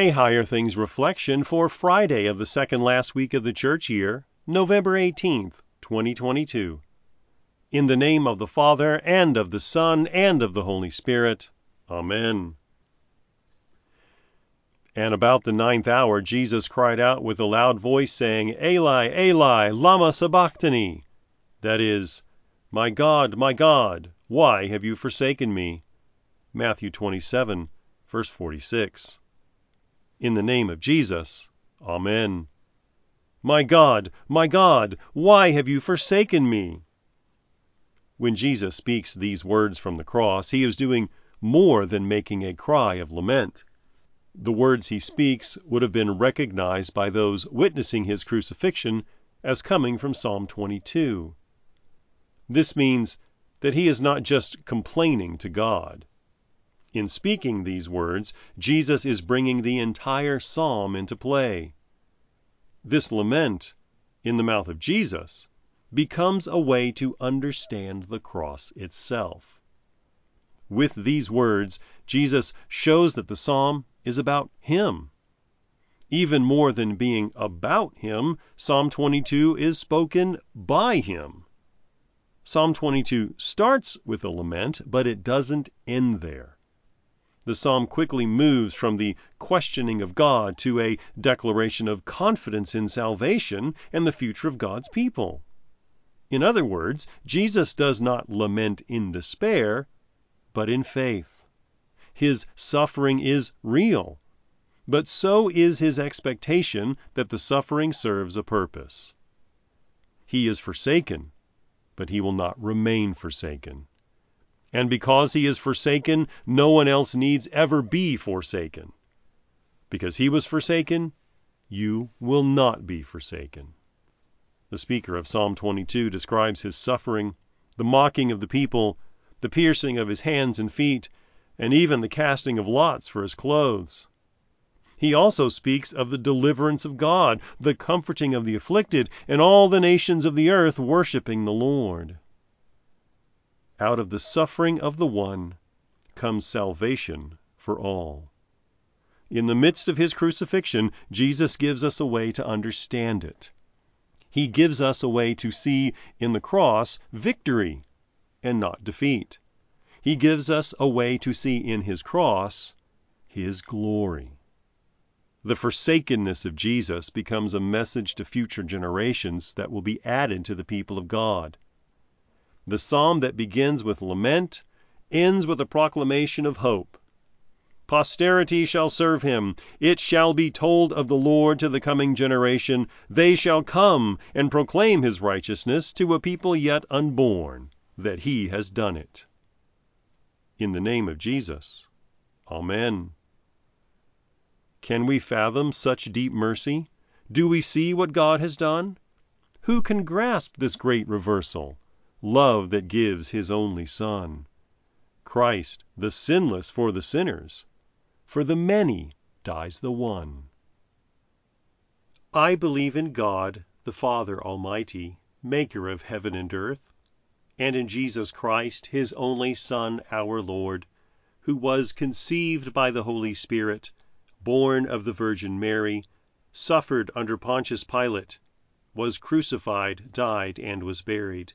A Higher Things reflection for Friday of the second last week of the church year, November 18th, 2022. In the name of the Father, and of the Son, and of the Holy Spirit. Amen. And about the ninth hour Jesus cried out with a loud voice, saying, Eli, Eli, lama sabachthani? That is, My God, my God, why have you forsaken me? Matthew 27, verse 46. In the name of Jesus. Amen. My God, my God, why have you forsaken me? When Jesus speaks these words from the cross, he is doing more than making a cry of lament. The words he speaks would have been recognized by those witnessing his crucifixion as coming from Psalm 22. This means that he is not just complaining to God. In speaking these words, Jesus is bringing the entire psalm into play. This lament, in the mouth of Jesus, becomes a way to understand the cross itself. With these words, Jesus shows that the psalm is about Him. Even more than being about Him, Psalm 22 is spoken by Him. Psalm 22 starts with a lament, but it doesn't end there. The psalm quickly moves from the questioning of God to a declaration of confidence in salvation and the future of God's people. In other words, Jesus does not lament in despair, but in faith. His suffering is real, but so is his expectation that the suffering serves a purpose. He is forsaken, but he will not remain forsaken. And because he is forsaken, no one else needs ever be forsaken. Because he was forsaken, you will not be forsaken. The speaker of Psalm 22 describes his suffering, the mocking of the people, the piercing of his hands and feet, and even the casting of lots for his clothes. He also speaks of the deliverance of God, the comforting of the afflicted, and all the nations of the earth worshiping the Lord. Out of the suffering of the one comes salvation for all. In the midst of his crucifixion, Jesus gives us a way to understand it. He gives us a way to see in the cross victory and not defeat. He gives us a way to see in his cross his glory. The forsakenness of Jesus becomes a message to future generations that will be added to the people of God. The psalm that begins with lament ends with a proclamation of hope. Posterity shall serve him. It shall be told of the Lord to the coming generation. They shall come and proclaim his righteousness to a people yet unborn, that he has done it. In the name of Jesus. Amen. Can we fathom such deep mercy? Do we see what God has done? Who can grasp this great reversal? Love that gives his only Son. Christ, the sinless for the sinners, for the many dies the one. I believe in God, the Father Almighty, maker of heaven and earth, and in Jesus Christ, his only Son, our Lord, who was conceived by the Holy Spirit, born of the Virgin Mary, suffered under Pontius Pilate, was crucified, died, and was buried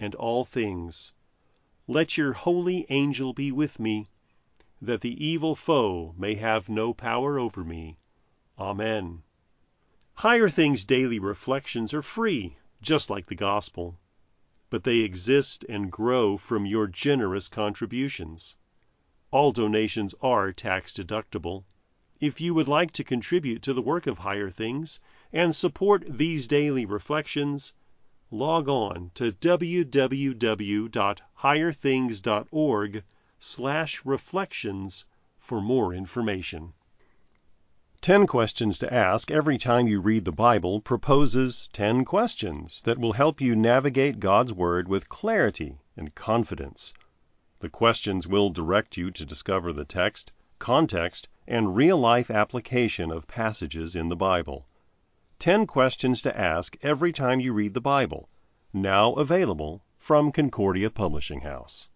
and all things. Let your holy angel be with me, that the evil foe may have no power over me. Amen. Higher Things Daily Reflections are free, just like the Gospel, but they exist and grow from your generous contributions. All donations are tax deductible. If you would like to contribute to the work of Higher Things and support these daily reflections, log on to www.higherthings.org/reflections for more information. 10 Questions to Ask Every Time You Read the Bible proposes 10 questions that will help you navigate God's Word with clarity and confidence. The questions will direct you to discover the text, context, and real life application of passages in the Bible. 10 Questions to Ask Every Time You Read the Bible, now available from Concordia Publishing House.